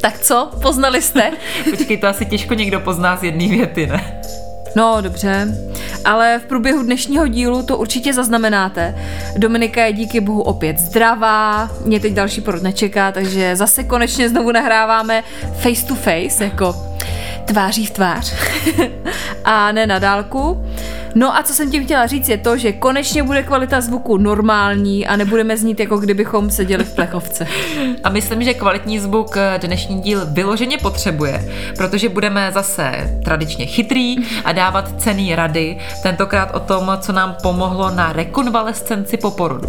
Tak co, poznali jste? Počkej, to asi těžko někdo pozná z jedné věty, ne? No, dobře. Ale v průběhu dnešního dílu to určitě zaznamenáte. Dominika je díky bohu opět zdravá, mě teď další porod nečeká, takže zase konečně znovu nahráváme face to face, jako tváří v tvář a ne na dálku. No a co jsem tím chtěla říct je to, že konečně bude kvalita zvuku normální a nebudeme znít jako kdybychom seděli v plechovce. A myslím, že kvalitní zvuk dnešní díl vyloženě potřebuje, protože budeme zase tradičně chytrý a dávat cený rady, tentokrát o tom, co nám pomohlo na rekonvalescenci po porodu.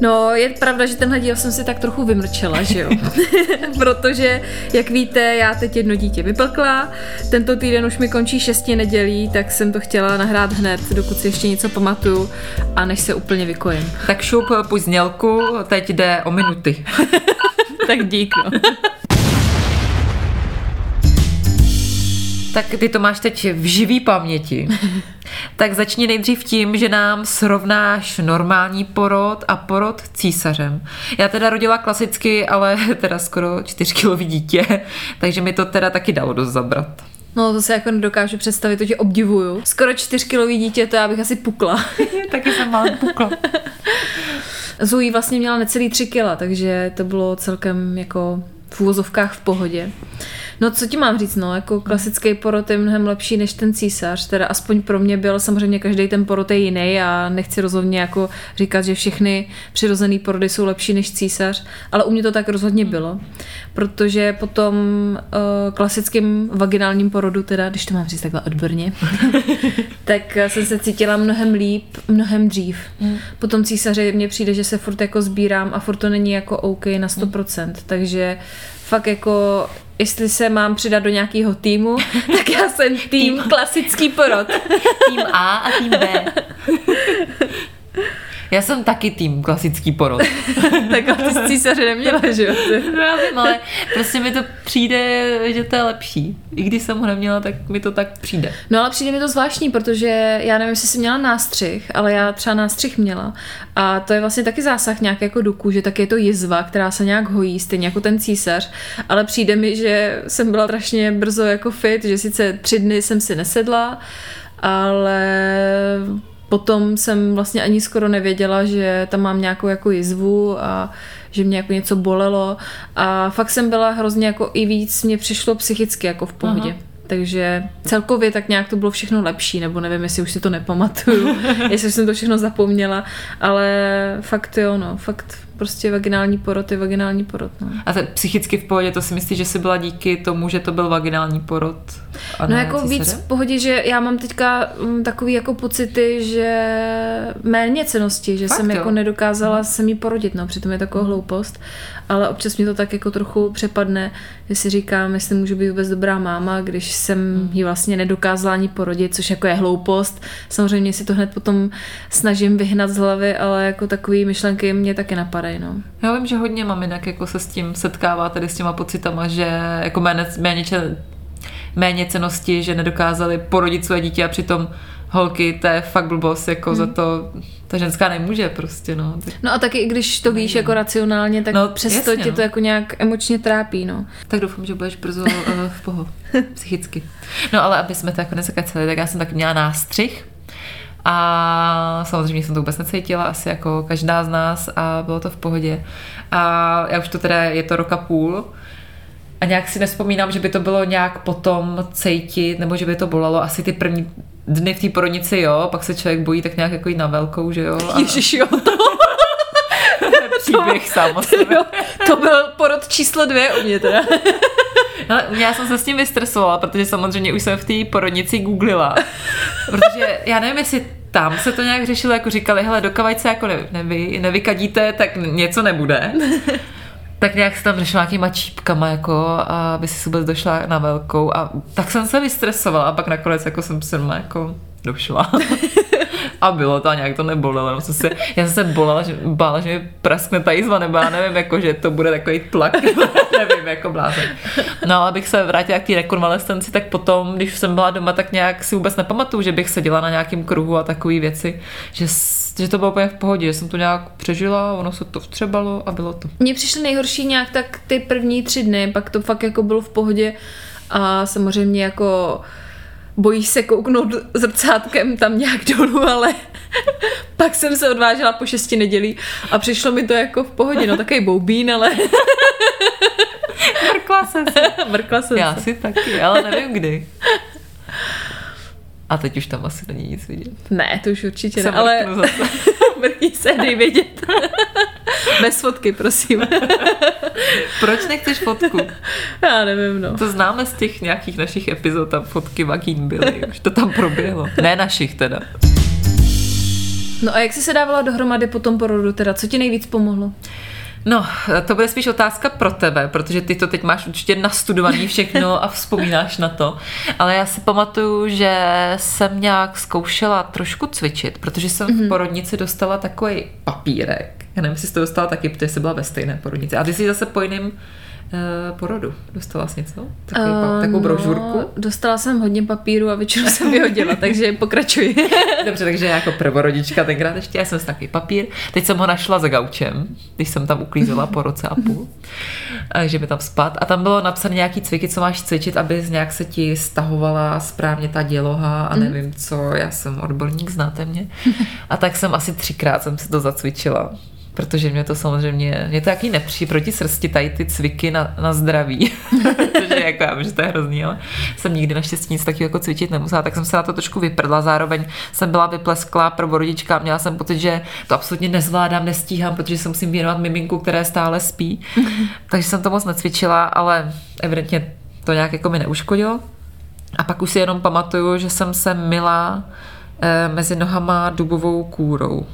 No, je pravda, že tenhle díl jsem si tak trochu vymrčela, že jo? Protože, jak víte, já teď jedno dítě vyplkla, tento týden už mi končí šesti nedělí, tak jsem to chtěla nahrát hned, dokud si ještě něco pamatuju a než se úplně vykojím. Tak šup, půjď znělku, teď jde o minuty. tak dík, no. Tak ty to máš teď v živý paměti. tak začni nejdřív tím, že nám srovnáš normální porod a porod císařem. Já teda rodila klasicky, ale teda skoro 4 kilový dítě, takže mi to teda taky dalo dost zabrat. No to se jako nedokážu představit, to tě obdivuju. Skoro čtyřkilový dítě, to já bych asi pukla. Taky jsem malá pukla. Zoe vlastně měla necelý tři kila, takže to bylo celkem jako v úvozovkách v pohodě. No co ti mám říct, no, jako klasický porod je mnohem lepší než ten císař, teda aspoň pro mě byl, samozřejmě každý ten porod je jiný a nechci rozhodně jako říkat, že všechny přirozený porody jsou lepší než císař, ale u mě to tak rozhodně bylo, protože po tom uh, klasickém vaginálním porodu, teda, když to mám říct takhle odborně, tak jsem se cítila mnohem líp, mnohem dřív. Mm. Po tom císaři mně přijde, že se furt jako sbírám a furt to není jako OK na 100%, mm. takže fakt jako jestli se mám přidat do nějakého týmu, tak já jsem tým, tým klasický porod. tým A a tým B. Já jsem taky tým klasický porod. tak ty jsi císaře neměla, že jo? no já vím, ale prostě mi to přijde, že to je lepší. I když jsem ho neměla, tak mi to tak přijde. No ale přijde mi to zvláštní, protože já nevím, jestli jsi měla nástřih, ale já třeba nástřih měla. A to je vlastně taky zásah nějak jako do kůže, tak je to jizva, která se nějak hojí, stejně jako ten císař. Ale přijde mi, že jsem byla strašně brzo jako fit, že sice tři dny jsem si nesedla, ale potom jsem vlastně ani skoro nevěděla, že tam mám nějakou jako jizvu a že mě jako něco bolelo a fakt jsem byla hrozně jako i víc mě přišlo psychicky jako v pohodě. Aha. Takže celkově tak nějak to bylo všechno lepší, nebo nevím, jestli už si to nepamatuju, jestli jsem to všechno zapomněla, ale fakt jo, no, fakt prostě vaginální porod je vaginální porod. No. A te, psychicky v pohodě, to si myslíš, že jsi byla díky tomu, že to byl vaginální porod? A no jako císaře? víc v pohodě, že já mám teďka um, takový jako pocity, že méně cenosti, že Fakt, jsem jo? jako nedokázala se mi porodit, no přitom je taková hloupost, ale občas mě to tak jako trochu přepadne, že si říkám, jestli můžu být vůbec dobrá máma, když jsem hmm. ji vlastně nedokázala ani porodit, což jako je hloupost. Samozřejmě si to hned potom snažím vyhnat z hlavy, ale jako takový myšlenky mě taky napadají starý, no. Já vím, že hodně maminek jako se s tím setkává tady s těma pocitama, že jako méně, méně, méně cenosti, že nedokázali porodit své dítě a přitom holky, to je fakt blbost, jako hmm. za to ta ženská nemůže prostě, no. Tak... No a taky, když to víš jako racionálně, tak no, přesto jasně, tě no. to jako nějak emočně trápí, no. Tak doufám, že budeš brzo uh, v poho, psychicky. No ale aby jsme to jako nezakaceli, tak já jsem tak měla nástřih, a samozřejmě jsem to vůbec necítila, asi jako každá z nás a bylo to v pohodě. A já už to teda, je to roka půl, a nějak si nespomínám, že by to bylo nějak potom cítit, nebo že by to bolelo asi ty první dny v té porodnici, jo, pak se člověk bojí tak nějak jako jít na velkou, že jo. A... Ježiš, jo, to... příběh sám o To byl porod číslo dvě u mě teda. Ale já jsem se s tím vystresovala, protože samozřejmě už jsem v té porodnici googlila. Protože já nevím, jestli tam se to nějak řešilo, jako říkali, hele, dokavať se jako nevy, nevykadíte, tak něco nebude. tak nějak se tam řešila nějakýma čípkama, jako, aby si vůbec došla na velkou a tak jsem se vystresovala a pak nakonec jako jsem se jako došla. a bylo to a nějak to nebolelo. Já jsem se, já jsem se bolela, že, bála, že mi praskne ta jízva, nebo já nevím, jako, že to bude takový tlak, nevím, jako blázen. No ale abych se vrátila k té rekonvalescenci, tak potom, když jsem byla doma, tak nějak si vůbec nepamatuju, že bych seděla na nějakém kruhu a takové věci, že, že to bylo úplně v pohodě, že jsem to nějak přežila, ono se to vtřebalo a bylo to. Mně přišly nejhorší nějak tak ty první tři dny, pak to fakt jako bylo v pohodě a samozřejmě jako bojíš se kouknout zrcátkem tam nějak dolů, ale pak jsem se odvážela po šesti nedělí a přišlo mi to jako v pohodě, no takový boubín, ale... Mrkla jsem se. Mrkla jsem Já se. si taky, ale nevím kdy. A teď už tam asi není nic vidět. Ne, to už určitě Se ne, ale mrkni se, dej vědět. Bez fotky, prosím. Proč nechceš fotku? Já nevím, no. To známe z těch nějakých našich epizod, tam fotky vagín byly, už to tam proběhlo. Ne našich teda. No a jak jsi se dávala dohromady po tom porodu teda? Co ti nejvíc pomohlo? No, to bude spíš otázka pro tebe, protože ty to teď máš určitě nastudovaný všechno a vzpomínáš na to. Ale já si pamatuju, že jsem nějak zkoušela trošku cvičit, protože jsem mm-hmm. v porodnici dostala takový papírek. Já nevím, jestli jsi to dostala taky, protože jsi byla ve stejné porodnici. A ty jsi zase po jiném porodu. Dostala jsi něco? Takový, uh, takovou brožurku? No, dostala jsem hodně papíru a většinu jsem vyhodila, takže pokračuj. Dobře, takže jako prvorodička tenkrát ještě, já jsem si takový papír. Teď jsem ho našla za gaučem, když jsem tam uklízela po roce a půl, a že mi tam spad. A tam bylo napsané nějaký cviky, co máš cvičit, aby nějak se ti stahovala správně ta děloha a nevím co, já jsem odborník, znáte mě. A tak jsem asi třikrát jsem si to zacvičila protože mě to samozřejmě, mě to jaký nepří proti srsti tady ty cviky na, na zdraví, protože jako já vím, že to je hrozný, ale jsem nikdy naštěstí nic takového jako cvičit nemusela, tak jsem se na to trošku vyprdla, zároveň jsem byla vyplesklá prvorodička a měla jsem pocit, že to absolutně nezvládám, nestíhám, protože se musím věnovat miminku, které stále spí, takže jsem to moc necvičila, ale evidentně to nějak jako mi neuškodilo. A pak už si jenom pamatuju, že jsem se mila eh, mezi nohama dubovou kůrou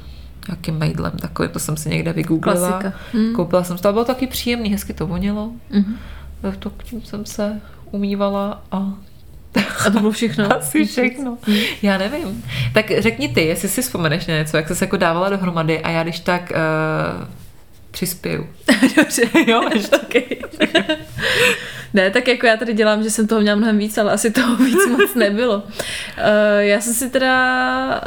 nějakým mejdlem takovým, to jsem si někde vygooglila. Klasika. Mm. Koupila jsem to, bylo taky příjemný, hezky to vonělo. Mhm. To k tím jsem se umývala a A to bylo všechno. asi všechno. Já nevím. Tak řekni ty, jestli si vzpomeneš na něco, jak jsi se jako dávala dohromady a já když tak uh, přispěju. Dobře, jo, ještě. okay. Ne, tak jako já tady dělám, že jsem toho měla mnohem víc, ale asi toho víc moc nebylo. Uh, já jsem si teda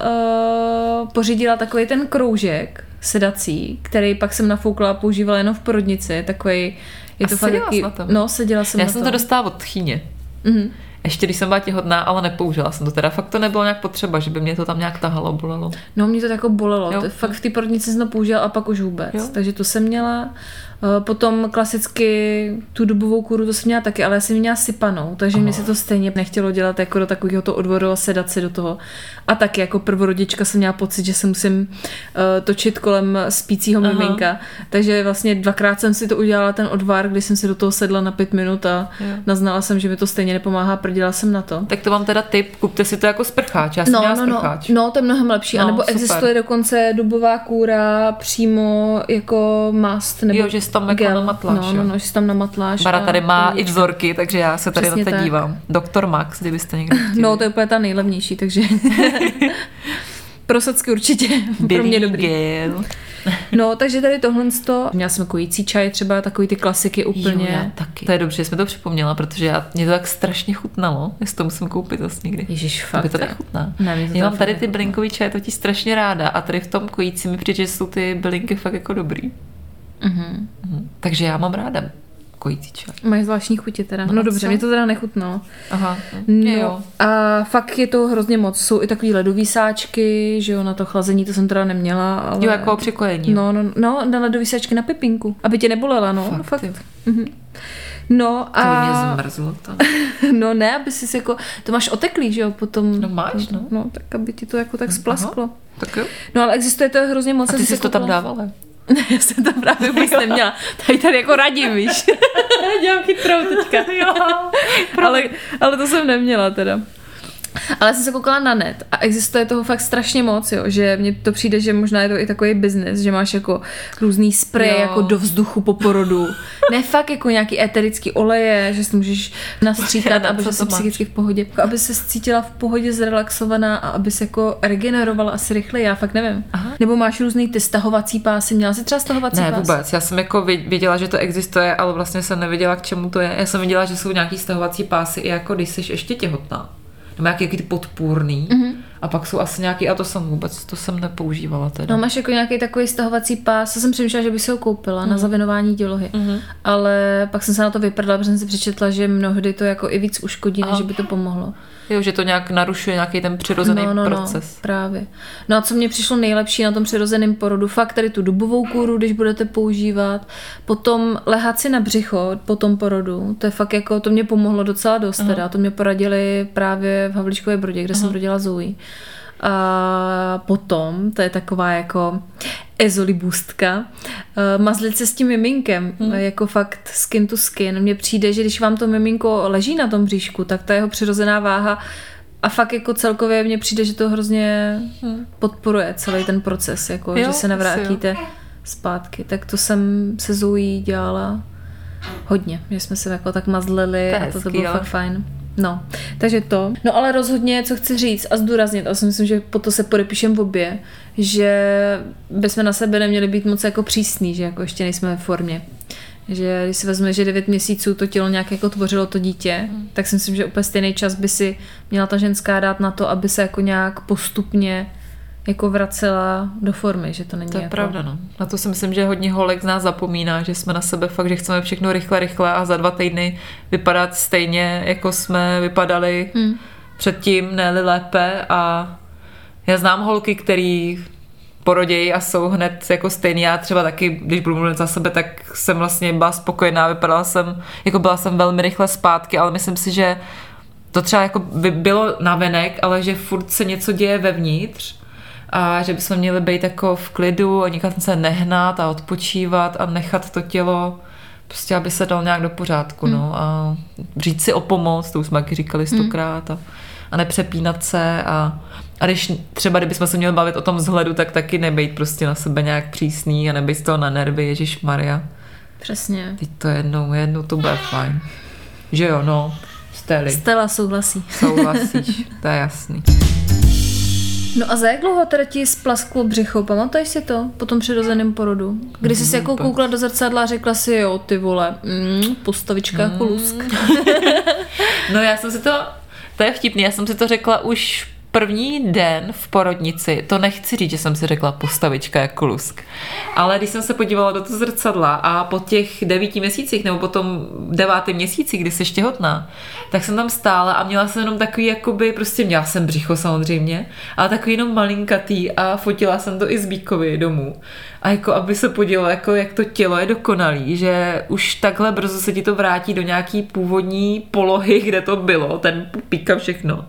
uh, pořídila takový ten kroužek sedací, který pak jsem nafoukla a používala jenom v porodnici, takový je A to fakt seděla jaký, na tom? No, seděla jsem Já na jsem to dostala od tchyně. Mhm. Ještě když jsem byla těhotná, ale nepoužila jsem to teda. Fakt to nebylo nějak potřeba, že by mě to tam nějak tahalo, bolelo. No, mě to jako bolelo. Jo. Fakt v té porodnici jsem to použila a pak už vůbec. Jo. Takže to jsem měla. Eh, Potom klasicky tu dubovou kůru, to jsem měla taky, ale já jsem měla sypanou, takže mě se to stejně nechtělo dělat jako do takového to odvodu a sedat si do toho. A taky jako prvorodička jsem měla pocit, že se musím uh, točit kolem spícího Aha. miminka. Takže vlastně dvakrát jsem si to udělala ten odvar, kdy jsem si do toho sedla na pět minut a Jo. naznala jsem, že mi to stejně nepomáhá, prdila jsem na to. Tak to mám teda tip, kupte si to jako sprcháč. Já jsem No, měla no, no, sprcháč. no, to je mnohem lepší. No, No, nebo super. existuje dokonce dubová kůra přímo jako mast. Nebo Jo, že jsi tam jako gel. namatláš, No, no, no, že jsi tam namatláš. Bara a tady má i vzorky, takže já se tady Přesně na to tak. dívám. Doktor Max, kdybyste někdo chtěli. No, to je úplně ta nejlevnější, takže prosadsky určitě pro mě dobrý. Gel. No, takže tady tohle to. Měla jsem kojící čaj, třeba takový ty klasiky úplně. Jo, já taky. To je dobře, že jsme to připomněla, protože já, mě to tak strašně chutnalo, jestli to musím koupit zase někdy. Ježíš, fakt. to tak chutná. Ne, já mám tady ty bylinkový čaje totiž strašně ráda a tady v tom kojící mi přijde, že jsou ty bylinky fakt jako dobrý. Mhm. Mhm. Takže já mám ráda kojící čaj. Mají zvláštní chutě teda. No, No a dobře, co? mě to teda nechutnalo. Aha, No, jo. a fakt je to hrozně moc. Jsou i takový ledový sáčky, že jo, na to chlazení, to jsem teda neměla. Ale... Jo, jako při kojení. No, no, no, na ledový sáčky na pepinku, aby tě nebolela, no. Fakt, Fakt. Mhm. No To mě a... zmrzlo to. No ne, aby si jako... To máš oteklý, že jo, potom... No máš, no. No, tak aby ti to jako tak splasklo. Tak jo. No ale existuje to hrozně moc. A ty si jsi to tam dávala? Ne, já jsem to právě vůbec neměla. Tady tady jako radím, víš. Dělám chytrou teďka. jo. ale, ale to jsem neměla teda. Ale jsem se koukala na net a existuje toho fakt strašně moc, jo, že mně to přijde, že možná je to i takový biznis, že máš jako různý spray Jo. jako do vzduchu po porodu. ne fakt jako nějaký eterický oleje, že si můžeš nastříkat, Na aby se psychicky v pohodě. Jako, aby se cítila v pohodě zrelaxovaná a aby se jako regenerovala asi rychleji, já fakt nevím. Aha. Nebo máš různý ty stahovací pásy, měla jsi třeba stahovací Ne, pás? vůbec. Já jsem jako věděla, že to existuje, ale vlastně jsem nevěděla, k čemu to je. Já jsem věděla, že jsou nějaký stahovací pásy, i jako když jsi ještě těhotná. Nebo nějaký, jaký ty podpůrný. Mhm. Mm-hmm. A pak jsou asi nějaký, a to jsem vůbec, to jsem nepoužívala teda. No máš jako nějaký takový stahovací pás, já jsem přemýšlela, že by si ho koupila na zavinování dělohy, ale pak jsem se na to vyprdala, protože jsem si přečetla, že mnohdy to jako i víc uškodí, než by to pomohlo. Jo, že to nějak narušuje nějaký ten přirozený proces. No, právě. No a co mě přišlo nejlepší na tom přirozeném porodu, fakt tady tu dubovou kůru, když budete používat, potom lehat si na břicho po tom porodu, to je fakt jako, to mě pomohlo docela dost teda, to mě poradili právě v Havlíčkové Brodě, kde jsem rodila Zoe. A potom, to je taková jako ezolibustka, mazlit se s tím miminkem, hmm. jako fakt skin to skin. Mně přijde, že když vám to miminko leží na tom bříšku, tak ta jeho přirozená váha a fakt jako celkově mně přijde, že to hrozně podporuje celý ten proces, jako, Jo, že se navrátíte zpátky. Tak to jsem se Zoe dělala hodně, že jsme se jako tak mazlili To a to, to hezký, bylo ale- fakt fajn. No, takže to. No ale rozhodně, co chci říct a zdůraznit, a si myslím, že po to se podepíšem v obě, že bychom na sebe neměli být moc jako přísný, že jako ještě nejsme ve formě. Že když si vezme, že 9 měsíců to tělo nějak jako tvořilo to dítě, Hmm. tak si myslím, že úplně stejný čas by si měla ta ženská dát na to, aby se jako nějak postupně jako vracela do formy, že to není To je jako... pravda, no. Na to si myslím, že hodně holek z nás zapomíná, že jsme na sebe fakt, že chceme všechno rychle, rychle a za dva týdny vypadat stejně, jako jsme vypadali Hmm. předtím, ne lépe a já znám holky, který porodějí a jsou hned jako stejný. Já třeba taky, když budu mluvit za sebe, tak jsem vlastně byla spokojená, vypadala jsem, jako byla jsem velmi rychle zpátky, ale myslím si, že to třeba jako by bylo navenek, ale že furt se něco děje vevnitř a že bychom měli být jako v klidu a nikam se nehnat a odpočívat a nechat to tělo prostě, aby se dal nějak do pořádku, Hmm. no a říct si o pomoc, to už jsme taky říkali stokrát a, a nepřepínat se a, a když třeba, kdybychom se měli bavit o tom vzhledu, tak taky nebejt prostě na sebe nějak přísný a nebejt z toho na nervy, Ježíš Maria. Přesně. Teď to jednou, jednou to bude fajn. Že jo, no, Steli, Stella souhlasí. souhlasíš, to je jasný. No a za jak dlouho teda ti splasklo břicho? Pamatuješ si to po tom přirozeném porodu? Kdy jsi se jako Vůbec. koukla do zrcadla a řekla si, jo, ty vole, mm, postavička jako lusk. No já jsem si to, to je vtipný, já jsem si to řekla už první den v porodnici, to nechci říct, že jsem si řekla postavička jako lusk, ale když jsem se podívala do toho zrcadla a po těch devíti měsících nebo po tom devátém měsíci, kdy jsi těhotná, tak jsem tam stála a měla jsem jenom takový, jakoby, prostě měla jsem břicho samozřejmě, ale takový jenom malinkatý a fotila jsem to i z Bíkovi domů. A jako aby se podívala, jako jak to tělo je dokonalý, že už takhle brzo se ti to vrátí do nějaký původní polohy, kde to bylo, ten pupík a všechno.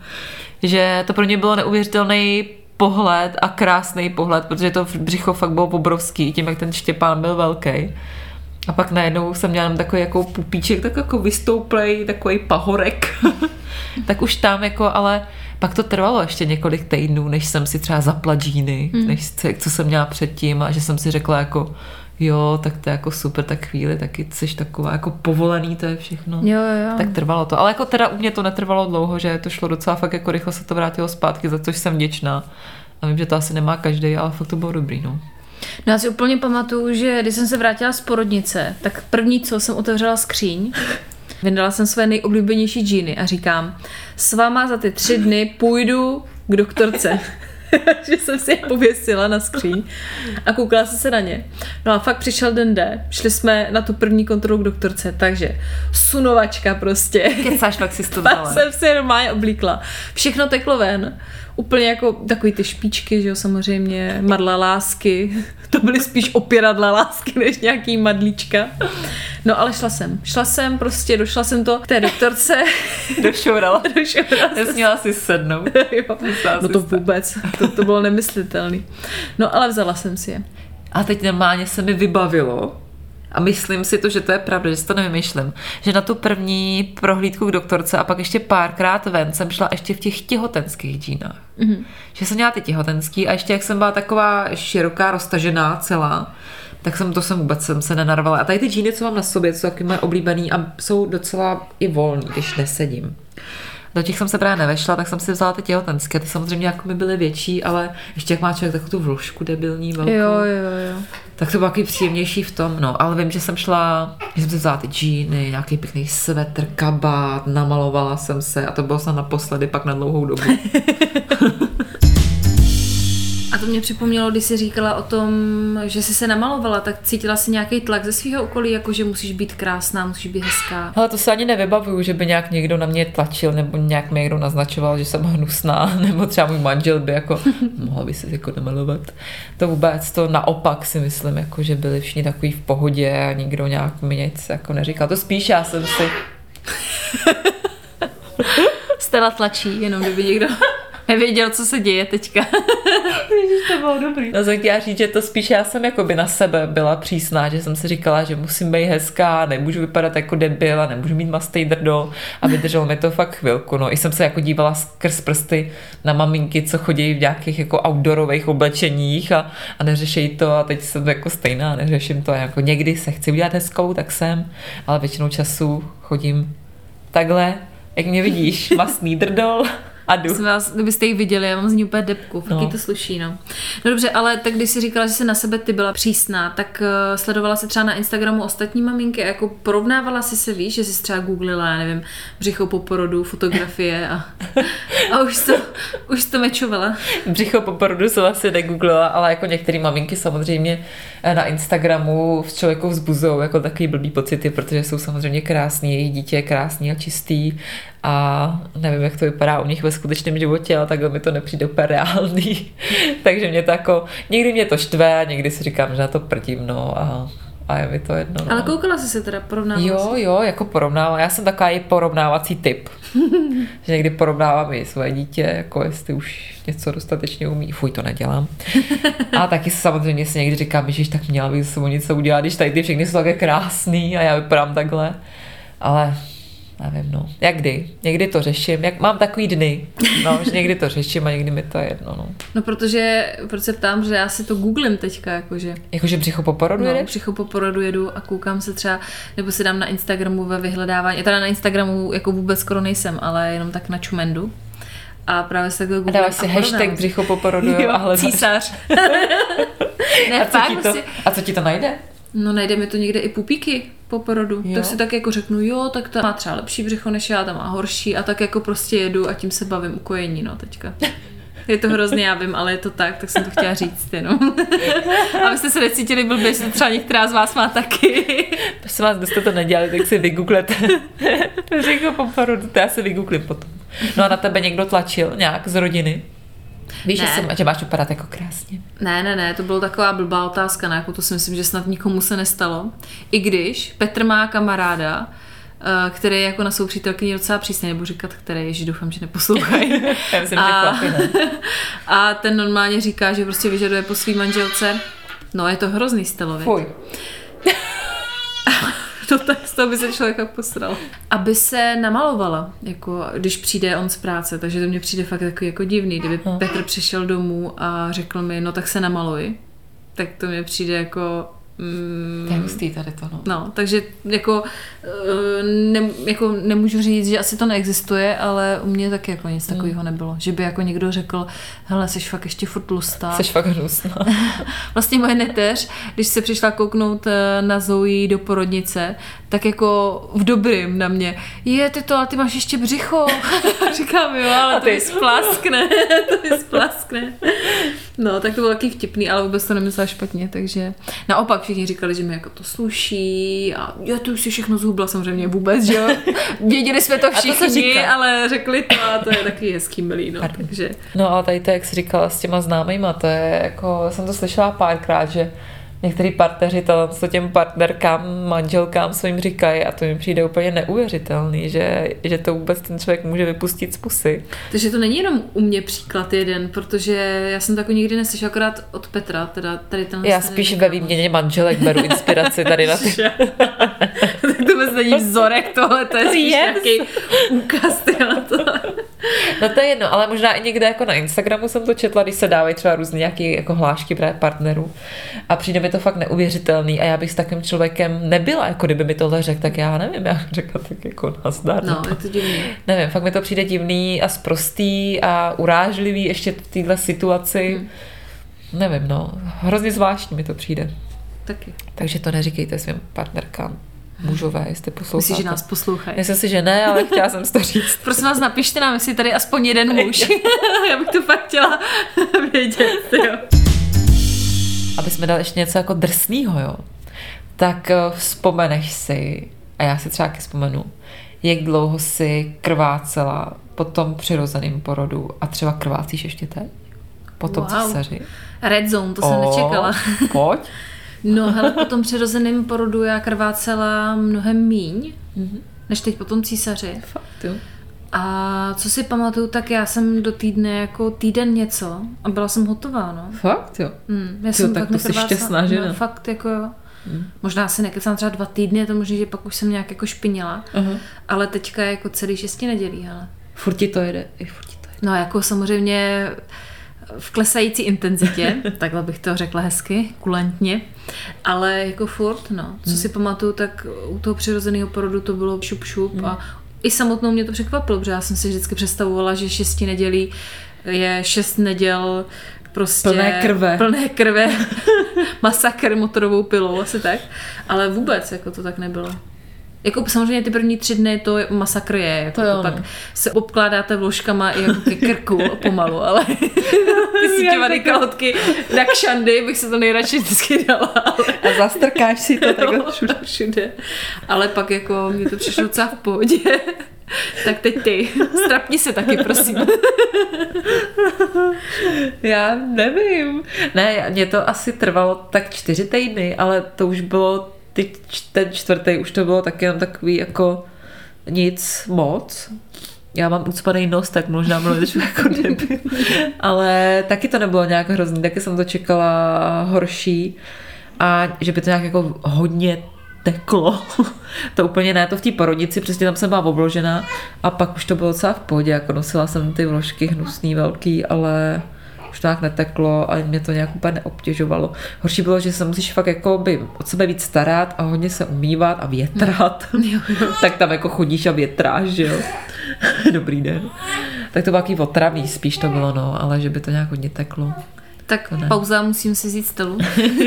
Že to pro mě bylo neuvěřitelný pohled a krásný pohled, protože to břicho fakt bylo obrovský, tím jak ten Štěpán byl velký. A pak najednou jsem měla takový jako pupíček, tak jako vystouplej, takový pahorek. tak už tam jako, ale pak to trvalo ještě několik týdnů, než jsem si třeba zapla džíny, hmm. než co jsem měla předtím a že jsem si řekla jako jo, tak to je jako super, tak chvíli taky jsi taková jako povolený, to je všechno. Jo, jo. Tak trvalo to. Ale jako teda u mě to netrvalo dlouho, že to šlo docela fakt jako rychle se to vrátilo zpátky, za což jsem vděčná. A vím, že to asi nemá každý, ale fakt to bylo dobrý, no. No já si úplně pamatuju, že když jsem se vrátila z porodnice, tak první, co jsem otevřela skříň, vyndala jsem své nejoblíbenější džíny a říkám, s váma za ty tři dny půjdu k doktorce. že jsem si je pověsila na skříň a koukala jsem se na ně. No a fakt přišel den D, šli jsme na tu první kontrolu k doktorce, takže sunovačka prostě. Kecáš, pak si to vzala. jsem si normálně oblíkla. Všechno teklo ven. Úplně jako takový ty špičky, že jo, samozřejmě, madla lásky. To byly spíš opěradla lásky, než nějaký madlíčka. No ale šla jsem. Šla jsem prostě, došla jsem to k té doktorce. Došourala. Nesměla si sednout. jo. No to vůbec, to, to bylo nemyslitelný. No ale vzala jsem si je. A teď normálně se mi vybavilo, a myslím si to, že to je pravda, že si to nevymýšlím, že na tu první prohlídku k doktorce a pak ještě párkrát ven jsem šla ještě v těch těhotenských džínách. Mm-hmm. Že jsem měla ty těhotenský a ještě jak jsem byla taková široká, roztažená celá, tak jsem to jsem vůbec jsem se nenarvala. A tady ty džíny, co mám na sobě, jsou taky moje oblíbený a jsou docela i volný, když nesedím. Do těch jsem se právě nevešla, tak jsem si vzala ty těhotenské. Ty samozřejmě jako mi byly větší, ale ještě jak má člověk takovou tu vložku debilní velkou. Jo, jo, jo. Tak to bylo taky příjemnější v tom, no. Ale vím, že jsem šla, že jsem si vzala ty džíny, nějaký pěkný svetr, kabát, namalovala jsem se a to bylo snad naposledy, pak na dlouhou dobu. A to mě připomnělo, když jsi říkala o tom, že jsi se namalovala, tak cítila jsi nějaký tlak ze svého okolí, jako že musíš být krásná, musíš být hezká. Ale to se ani nevybavuju, že by nějak někdo na mě tlačil, nebo nějak mi někdo naznačoval, že jsem hnusná, nebo třeba můj manžel by jako, mohla by se jako namalovat. To vůbec, to naopak si myslím, jako, že byli všichni takový v pohodě a nikdo nějak mi nic jako neříkal. To spíš já jsem si... Stella tlačí, jenom kdyby někdo nevěděl, co se děje teďka. Ježiš, to bylo dobrý. No, chtěla říct, že to spíš já jsem jako by na sebe byla přísná, že jsem si říkala, že musím být hezká, nemůžu vypadat jako debil a nemůžu mít mastej drdo a vydrželo mi to fakt chvilku. No, i jsem se jako dívala skrz prsty na maminky, co chodí v nějakých jako outdoorových oblečeních a, a neřešejí to a teď jsem jako stejná, neřeším to. Jako někdy se chci udělat hezkou, tak jsem, ale většinou času chodím takhle, jak mě vidíš, masný drdol a jdu. Jsem vás, kdybyste ji viděli, já mám z ní úplně depku, fakt No. to sluší, no. No dobře, ale tak když jsi říkala, že jsi na sebe ty byla přísná, tak uh, sledovala se třeba na Instagramu ostatní maminky a jako porovnávala si se, víš, že jsi třeba googlila, já nevím, břicho po porodu, fotografie a, a už to, už to mečovala. Břicho po porodu jsem asi negooglila, ale jako některé maminky samozřejmě eh, na Instagramu v člověku vzbuzují jako takový blbý pocity, protože jsou samozřejmě krásný, jejich dítě je krásný a čistý a nevím, jak to vypadá u nich ve skutečném životě, ale takhle mi to nepřijde úplně reálný. Takže mě to jako, někdy mě to štve, někdy si říkám, že na to prdím, no a, a je mi to jedno. No. Ale koukala jsi se teda, porovnávala Jo, jsi? jo, jako porovnává. Já jsem taková i porovnávací typ. že někdy porovnávám i svoje dítě, jako jestli už něco dostatečně umí. Fuj, to nedělám. A taky samozřejmě si někdy říkám, že tak měla bych s sebou něco udělat, když tady ty všechny jsou také krásný a já vypadám takhle. Ale nevím, no. Jak kdy? Někdy to řeším. Jak mám takový dny. No, že někdy to řeším a někdy mi to je jedno, no. No protože, proč se ptám, že já si to googlím teďka, jakože. Jakože břicho po porodu No, břicho po porodu jedu a koukám se třeba, nebo si dám na Instagramu ve vyhledávání. Já teda na Instagramu jako vůbec skoro nejsem, ale jenom tak na čumendu. A právě se takhle A googlím dáváš si porovnám hashtag si. břicho po porodu jo, a hledáš. císař. ne, A co, fakt, ti to, prostě, a co ti to najde? No najde mi to někde i pupíky po porodu. Jo. Tak si tak jako řeknu, jo, tak ta má třeba lepší břicho než já, ta má horší a tak jako prostě jedu a tím se bavím u kojení, no teďka. Je to hrozně, já vím, ale je to tak, tak jsem to chtěla říct jenom. Abyste se necítili blbě, že to třeba některá z vás má taky. Prosím vás, kdo jste to nedělali, tak si vygooglete. Břicho po porodu, to já si vygooglím potom. No a na tebe někdo tlačil nějak z rodiny? Víš, Ne. že, jsem, že máš vypadat jako krásně. Ne, ne, ne, to byla taková blbá otázka, na jakou to si myslím, že snad nikomu se nestalo. I když Petr má kamaráda, eh, který je jako na svou přítelkyni docela přísně, nebo říkat, který, ježi, doufám, že neposlouchají. Já myslím, že a, chlapi, ne? a ten normálně říká, že prostě vyžaduje po svý manželce, no je to hrozný stylově. Fuj. To tak z toho by se člověka posral. Aby se namalovala, jako když přijde on z práce, takže to mě přijde fakt takový jako divný. Kdyby. Petr přišel domů a řekl mi, no tak se namaluj, tak to mě přijde jako... Mm, To je hustý tady to, no. No, takže jako, eh, ne, jako nemůžu říct, že asi to neexistuje, ale u mě taky jako nic takového nebylo. Že by jako někdo řekl, hele, jsi fakt ještě furt tlustá. Jsi fakt hnusná. Vlastně moje neteř, když se přišla kouknout eh, na Zoe do porodnice, tak jako v dobrým na mě. Je, ty to, ale ty máš ještě břicho. Říkám, jo, ale A to ty? mi splaskne. to mi splaskne. No, tak to bylo taky vtipný, ale vůbec to nemyslela špatně, takže naopak všichni říkali, že mi jako to sluší a já to už si všechno zhubla samozřejmě vůbec, že jo. Věděli jsme to to všichni, říká. ale řekli to a to je taky hezký milý, no, takže No a tady to, jak jsi říkala s těma známýma, to je jako, jsem to slyšela párkrát, že některý partneři to, co těm partnerkám, manželkám svým říkají a to mi přijde úplně neuvěřitelný, že, že to vůbec ten člověk může vypustit z pusy. Takže to není jenom u mě příklad jeden, protože já jsem jako nikdy neslyšela, akorát od Petra, teda tady ten. Já spíš ve výměně manželek beru inspiraci tady na ty. tak to vůbec není vzorek tohle, to je spíš yes. nějaký úkaz na to. No to je jedno, ale možná i někde jako na Instagramu jsem to četla, když se dávají třeba různé nějaké jako hlášky právě partnerů a přijde mi to fakt neuvěřitelný a já bych s takovým člověkem nebyla, jako kdyby mi tohle řekl, tak já nevím, jak řekla, tak jako nazdar. No, je to divný. Nevím, fakt mi to přijde divný a sprostý a urážlivý ještě v téhle situaci. Hmm. Nevím, no, hrozně zvláštní mi to přijde. Taky. Takže to neříkejte svým partnerkám mužové, jestli posloucháte. Myslíš, že nás poslouchají? Myslím si, že ne, ale chtěla jsem to říct. Prosím vás, napište nám, jestli tady aspoň jeden muž. Já bych to fakt chtěla vědět, jo. Aby jsme dali ještě něco jako drsného, jo. Tak eh, vzpomeneš si, a já si třeba taky vzpomenu, jak dlouho si krvácela po tom přirozeném porodu a třeba krvácíš ještě teď? Po tom wow. císaři? Red zone, to o, jsem nečekala. Pojď. No, hele, po tom přirozeném porodu já krvácela mnohem míň, mm-hmm. než teď po tom císaři. Fakt, jo. A co si pamatuju, tak já jsem do týdne jako týden něco a byla jsem hotová, no. Fakt, jo. Mm, já Tyjo, jsem tak to jsi šťastná, že no, fakt jako jo. Hmm. Možná si nekecám třeba dva týdny, to možná, že pak už jsem nějak jako špinila, uh-huh. ale teďka je jako celý šesti nedělí, ale. Furt ti to jede, i furt ti to jede. No jako samozřejmě v klesající intenzitě, takhle bych to řekla hezky, kulantně, ale jako furt, no. Co hmm. si pamatuju, tak u toho přirozeného porodu to bylo šup šup hmm. a i samotnou mě to překvapilo, protože já jsem si vždycky představovala, že šesti nedělí je šest neděl prostě plné krve, plné krve masakr motorovou pilou, asi tak, ale vůbec jako to tak nebylo. Jako samozřejmě ty první tři dny to masakr je, jako to jo, pak no. se obkládáte vložkama i jako ke krku pomalu, ale ty síťované kalhotky na kšandy bych se to nejradši vždycky dala. Ale... A zastrkáš si to tak no, všude. všude. Ale pak jako mě to přišlo docela v pohodě. tak teď ty, strapni se taky, prosím. Já nevím. Ne, mě to asi trvalo tak čtyři týdny, ale to už bylo ty, ten čtvrtý už to bylo taky jenom takový jako nic moc. Já mám ucpaný nos, tak možná bylo to jako debil. Ale taky to nebylo nějak hrozný, taky jsem to čekala horší. A že by to nějak jako hodně teklo. to úplně ne, to v té porodici, přesně tam jsem byla obložená a pak už to bylo docela v pohodě, jako nosila jsem ty vložky hnusný, velký, ale už to nějak neteklo a mě to nějak úplně neobtěžovalo. Horší bylo, že se musíš fakt jako by od sebe víc starat a hodně se umývat a větrat. Jo, jo. tak tam jako chodíš a větráš, že jo. Dobrý den. Tak to bylo takový otravý, spíš to bylo, no, ale že by to nějak hodně teklo. Tak pauza, musím si vzít stelu.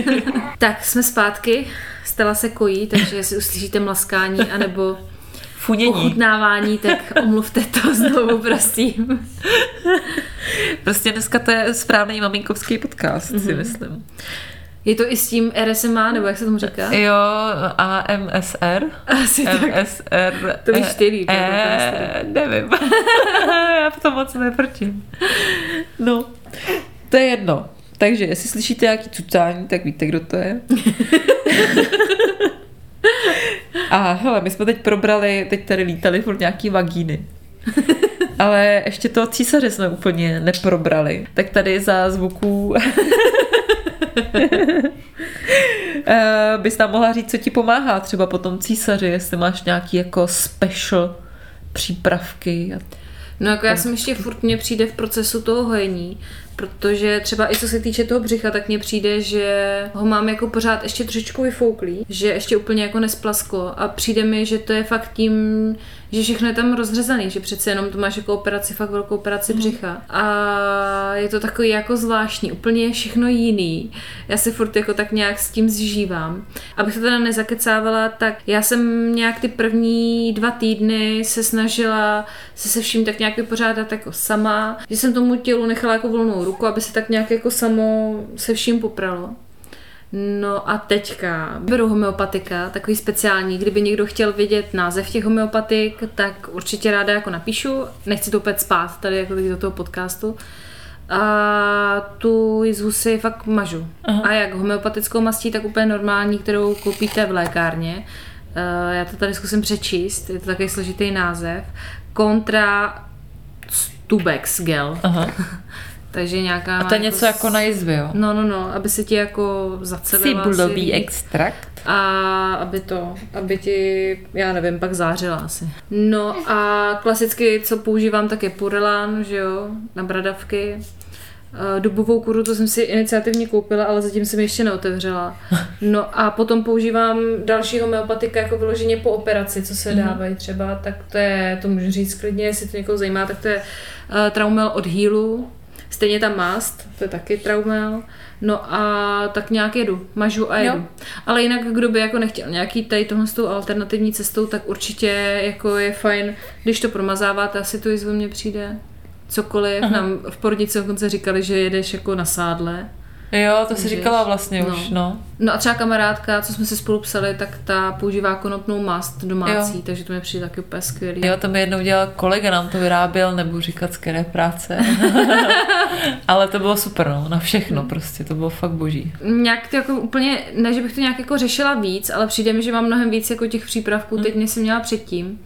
tak jsme zpátky, stela se kojí, takže jestli uslyšíte mlaskání anebo Funění. ochutnávání, tak omluvte to znovu, prosím. Prostě dneska to je správný maminkovský podcast, mm-hmm. si Mhm. myslím. Je to i s tím RSMA, nebo jak se tomu říká? Jo, AMSR. Asi tak. MSR. To víš ty líp, E, nevím. Já v tom moc neprčím. No, to je jedno. Takže jestli slyšíte nějaký cucání, tak víte, kdo to je. A hele, my jsme teď probrali, teď tady lítali furt nějaký vagíny. Ale ještě toho císaře jsme úplně neprobrali. Tak tady za zvuků Eh, bys nám mohla říct, co ti pomáhá třeba po tom císaři, jestli máš nějaký jako special přípravky. No jako já jsem ještě furt mně přijde v procesu toho hojení, protože třeba i co se týče toho břicha, tak mně přijde, že ho mám jako pořád ještě trošičku vyfouklý, že ještě úplně jako nesplasklo a přijde mi, že to je fakt tím, že všechno je tam rozřezaný, že přece jenom to máš jako operaci, fakt velkou operaci břicha a je to takový jako zvláštní, úplně je všechno jiný. Já se furt jako tak nějak s tím zžívám. Abych to teda nezakecávala, tak já jsem nějak ty první dva týdny se snažila se se vším tak nějak vypořádat jako sama, že jsem tomu tělu nechala jako volnou ruku, aby se tak nějak jako samo se vším popralo. No a teďka beru homeopatika, takový speciální. Kdyby někdo chtěl vědět název těch homeopatik, tak určitě ráda jako napíšu. Nechci to opět spát tady jako do toho podcastu. A tu jizvu si fakt mažu. Aha. A jak homeopatickou mastí, tak úplně normální, kterou koupíte v lékárně. Uh, já to tady zkusím přečíst, je to takový složitý název. Kontra Stubex gel. Aha. Takže nějaká... A to je něco jako, jako na jizvy, jo? No, no, no, aby se ti jako zacelila. Cibulový extrakt. A aby to, aby ti, já nevím, pak zářila asi. No a klasicky, co používám, tak je purelán, že jo, na bradavky. Eh, dubovou kuru, to jsem si iniciativně koupila, ale zatím jsem ještě neotevřela. No a potom používám další homeopatika jako vyloženě po operaci, co se mhm. dávají třeba, tak to je, to můžu říct klidně, jestli to někoho zajímá, tak to je uh, traumel od Healu, stejně tam mast, to je taky traumel. No a tak nějak jedu, mažu a jedu. Jo. Ale jinak, kdo by jako nechtěl nějaký tady tohle s tou alternativní cestou, tak určitě jako je fajn, když to promazáváte, asi to i z mě přijde cokoliv. Aha. Nám v Porodici dokonce říkali, že jedeš jako na sádle. Jo, to si říkala vlastně no. už, no. No a třeba kamarádka, co jsme si spolu psali, tak ta používá konopnou mast domácí, jo. takže to mi přijde taky úplně skvělý. Jo, to mi jednou dělal kolega, nám to vyráběl, nebudu říkat z které práce. Ale to bylo super, no, na všechno prostě, to bylo fakt boží. Nějak to jako úplně, ne, že bych to nějak jako řešila víc, ale přijde mi, že mám mnohem víc jako těch přípravků, hmm. teď než jsem měla předtím.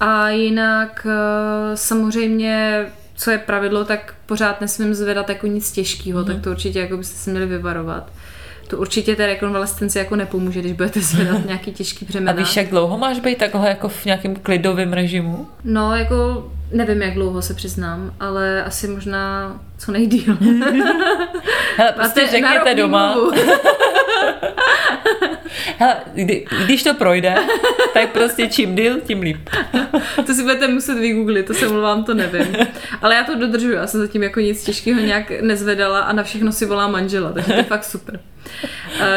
A jinak eh, samozřejmě co je pravidlo, tak pořád nesmím zvedat jako nic těžkého, mm. tak to určitě jako byste se měli vyvarovat. To určitě té rekonvalescenci jako nepomůže, když budete zvedat nějaký těžký břemena. A víš, jak dlouho máš být takhle jako v nějakém klidovém režimu? No, jako nevím, jak dlouho se přiznám, ale asi možná co nejdíl. Hele, prostě řekněte doma. Hele, kdy, když to projde, tak prostě čím díl, tím líp. to si budete muset vygooglit, to se mluvám, to nevím. Ale já to dodržuju, já jsem zatím jako nic těžkého nějak nezvedala a na všechno si volá manžela, takže to je fakt super.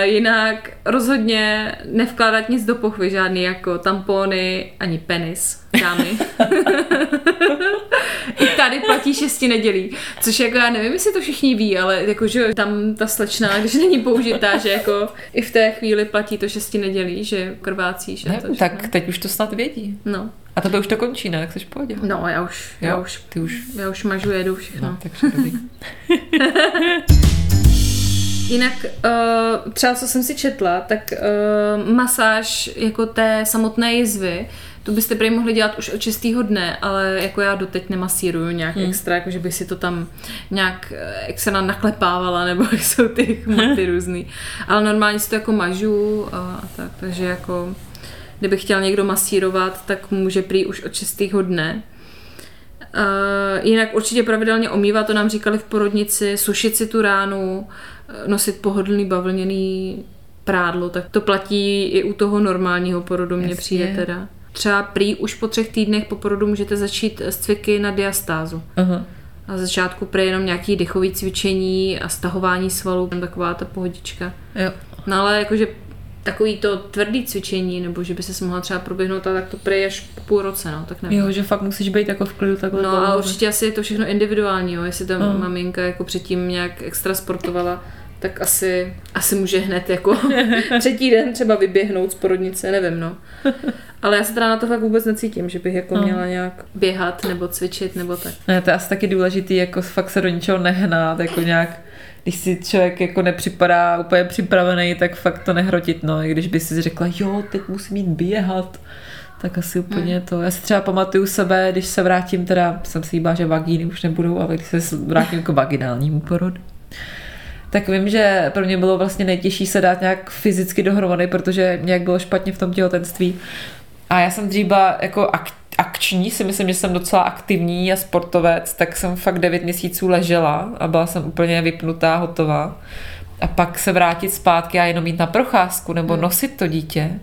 Jinak rozhodně nevkládat nic do pochvy, žádný jako tampony ani penis, dámy. I tady platí šesti nedělí, což jako já nevím, jestli to všichni ví, ale jako, že tam ta slečna, když není použitá, že jako i v té chvíli platí to šesti nedělí, že krvácí, že ne, to, Tak že, teď už to snad vědí. No. A to už to končí, ne? Jak jsi v pohodě? No, já už, jo? já už, ty už. Já už mažu, jedu všechno. No, takže Jinak uh, třeba co jsem si četla, tak uh, masáž jako té samotné jizvy, to byste prý mohli dělat už od čistého dne, ale jako já doteď nemasíruju nějak hmm. extra, jako že bych si to tam nějak eh, extra naklepávala, nebo jak jsou ty chmaty různý. Ale normálně si to jako mažu a, a tak, takže jako kdyby chtěl někdo masírovat, tak může prý už od čistého dne. Uh, jinak určitě pravidelně omývat, to nám říkali v porodnici, sušit si tu ránu, nosit pohodlný bavlněný prádlo, tak to platí i u toho normálního porodu, mně přijde teda. Třeba prý už po třech týdnech po porodu můžete začít s cviky na diastázu. Uh-huh. A začátku prý jenom nějaký dechový cvičení a stahování svalů, taková ta pohodička. Jo. No ale jakože takový to tvrdý cvičení, nebo že by se mohla třeba proběhnout, a tak to prý až po půl roce, no, tak nevím. Jo, že fakt musíš být jako v klidu takhle. No a určitě asi je to všechno individuální, jo, jestli ta uh. maminka jako předtím nějak extra sportovala, tak asi, asi může hned jako třetí den třeba vyběhnout z porodnice, nevím, no. Ale já se teda na to fakt vůbec necítím, že bych jako no. měla nějak běhat nebo cvičit nebo tak. Ne, to je asi taky důležitý, jako fakt se do ničeho nehnát, jako nějak když si člověk jako nepřipadá úplně připravený, tak fakt to nehrotit, no. I když by si řekla, jo, teď musím jít běhat, tak asi úplně hmm. to. Já si třeba pamatuju sebe, když se vrátím, teda jsem si jíbá, že vagíny už nebudou, ale když se vrátím k vaginálnímu porodu, tak vím, že pro mě bylo vlastně nejtěžší se dát nějak fyzicky dohromady, protože nějak bylo špatně v tom těhotenství. A já jsem dříva jako akční, si myslím, že jsem docela aktivní a sportovec, tak jsem fakt 9 měsíců ležela a byla jsem úplně vypnutá, hotová. A pak se vrátit zpátky a jenom jít na procházku nebo hmm. nosit to dítě,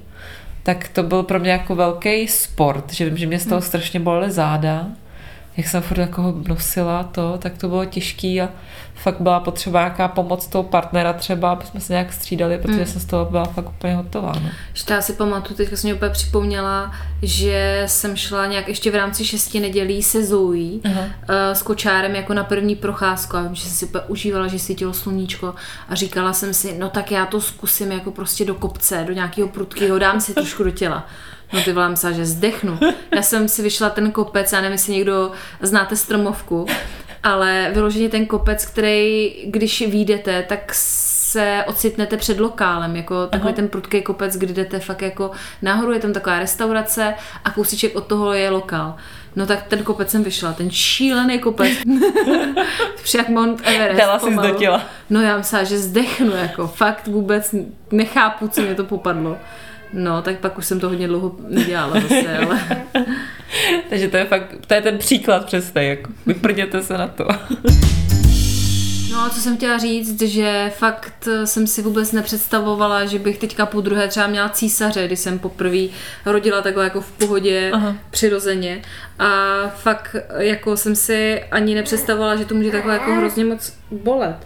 tak to byl pro mě jako velký sport, že vím, že mě z toho hmm. strašně bolely záda jak jsem furt jako nosila to, tak to bylo těžký a fakt byla potřeba nějaká pomoc toho partnera třeba, aby jsme se nějak střídali, protože mm. jsem z toho byla fakt úplně hotová. No. Já si pamatuju, teďka jsem mě úplně připomněla, že jsem šla nějak ještě v rámci šesti nedělí se Zoe uh, s kočárem jako na první procházku a vím, že jsem si úplně užívala, že svítilo sluníčko a říkala jsem si, no tak já to zkusím jako prostě do kopce, do nějakého prudkého, dám si trošku do těla. No ty volám se, že zdechnu. Já jsem si vyšla ten kopec, já nevím, jestli někdo znáte stromovku, ale vyloženě ten kopec, který, když vyjdete, tak se ocitnete před lokálem, jako takový Aha. ten prudký kopec, kdy jdete fakt jako nahoru, je tam taková restaurace a kousíček od toho je lokál. No tak ten kopec jsem vyšla, ten šílený kopec. jak Mount Everest. Dala pomalu. do těla. No já myslela, že zdechnu, jako fakt vůbec nechápu, co mě to popadlo. No, tak pak už jsem to hodně dlouho nedělala zase, ale... Takže to je fakt, to je ten příklad přesně, jako vyprděte se na to. No a co jsem chtěla říct, že fakt jsem si vůbec nepředstavovala, že bych teďka po druhé třeba měla císaře, když jsem poprvé rodila takhle jako v pohodě, Aha. Aha. přirozeně. A fakt jako jsem si ani nepředstavovala, že to může takhle jako hrozně moc bolet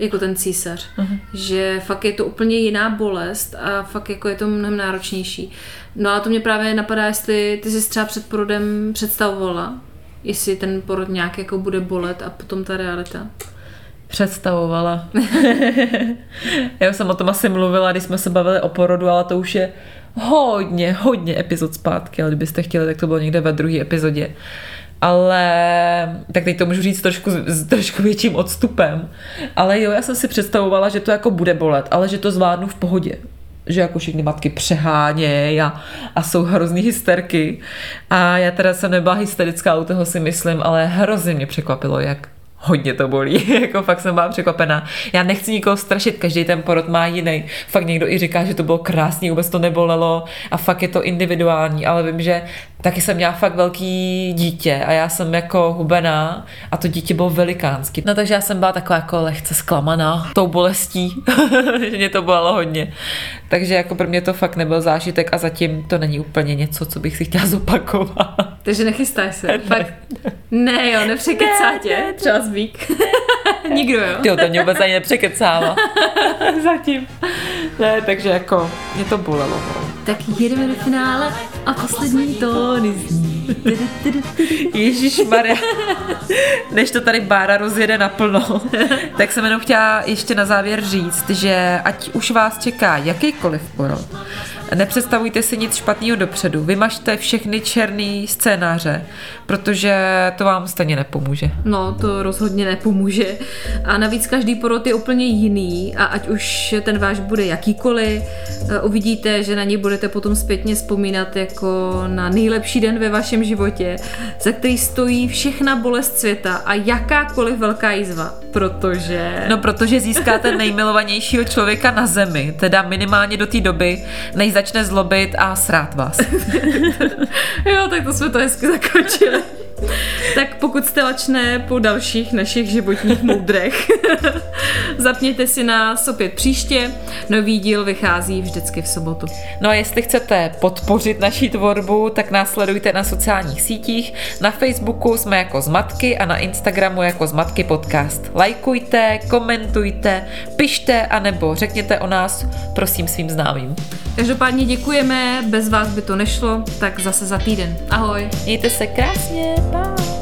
jako ten císař. Uh-huh. Že fakt je to úplně jiná bolest a fakt jako je to mnohem náročnější. No a to mě právě napadá, jestli ty jsi třeba před porodem představovala, jestli ten porod nějak jako bude bolet a potom ta realita. Představovala. Já jsem o tom asi mluvila, když jsme se bavili o porodu, ale to už je hodně, hodně epizod zpátky, ale kdybyste chtěli, tak to bylo někde ve druhé epizodě. Ale tak teď to můžu říct trošku, s trošku větším odstupem. Ale jo, já jsem si představovala, že to jako bude bolet, ale že to zvládnu v pohodě že jako všechny matky přehánějí a, a jsou hrozný hysterky. A já teda jsem nebyla hysterická u toho si myslím, ale hrozně mě překvapilo, jak hodně to bolí, jako fakt jsem byla překvapená. Já nechci nikoho strašit, každý ten porod má jiný. Fakt někdo i říká, že to bylo krásný, vůbec to nebolelo a fakt je to individuální, ale vím, že taky jsem měla fakt velký dítě a já jsem jako hubená a to dítě bylo velikánský. No takže já jsem byla taková jako lehce zklamaná tou bolestí, že mě to bolelo hodně. Takže jako pro mě to fakt nebyl zážitek a zatím to není úplně něco, co bych si chtěla zopakovat. Takže nechystáš se. Fakt. Ne, jo, nepřekecá tě. Třeba zvík. Nikdo, jo. Jo, to mě vůbec ani nepřekecává. Zatím. Ne, takže jako mě to bolelo. no. Tak jedeme do finále a poslední tóny zní. Ježíš Maria. Než to tady Bára rozjede naplno, tak jsem jenom chtěla ještě na závěr říct, že ať už vás čeká jakýkoliv porod, nepředstavujte si nic špatného dopředu. Vymažte všechny černý scénáře, protože to vám stejně nepomůže. No, to rozhodně nepomůže. A navíc každý porod je úplně jiný a ať už ten váš bude jakýkoliv, eh, uvidíte, že na něj budete potom zpětně vzpomínat jako na nejlepší den ve vašem životě, za který stojí všechna bolest světa a jakákoliv velká jízva, protože... No, protože získáte nejmilovanějšího člověka na zemi, teda minimálně do té doby, než začne zlobit a srát vás. Jo, tak to jsme to hezky zakončili. Tak pokud jste lačné po dalších našich životních moudrech, zapněte si nás opět příště. Nový díl vychází vždycky v sobotu. No a jestli chcete podpořit naší tvorbu, tak nás sledujte na sociálních sítích. Na Facebooku jsme jako Zmatky a na Instagramu jako Zmatky podcast. Lajkujte, komentujte, pište a nebo řekněte o nás prosím svým známým. Každopádně děkujeme, bez vás by to nešlo, tak zase za týden. Ahoj. Mějte se krásně, Bye.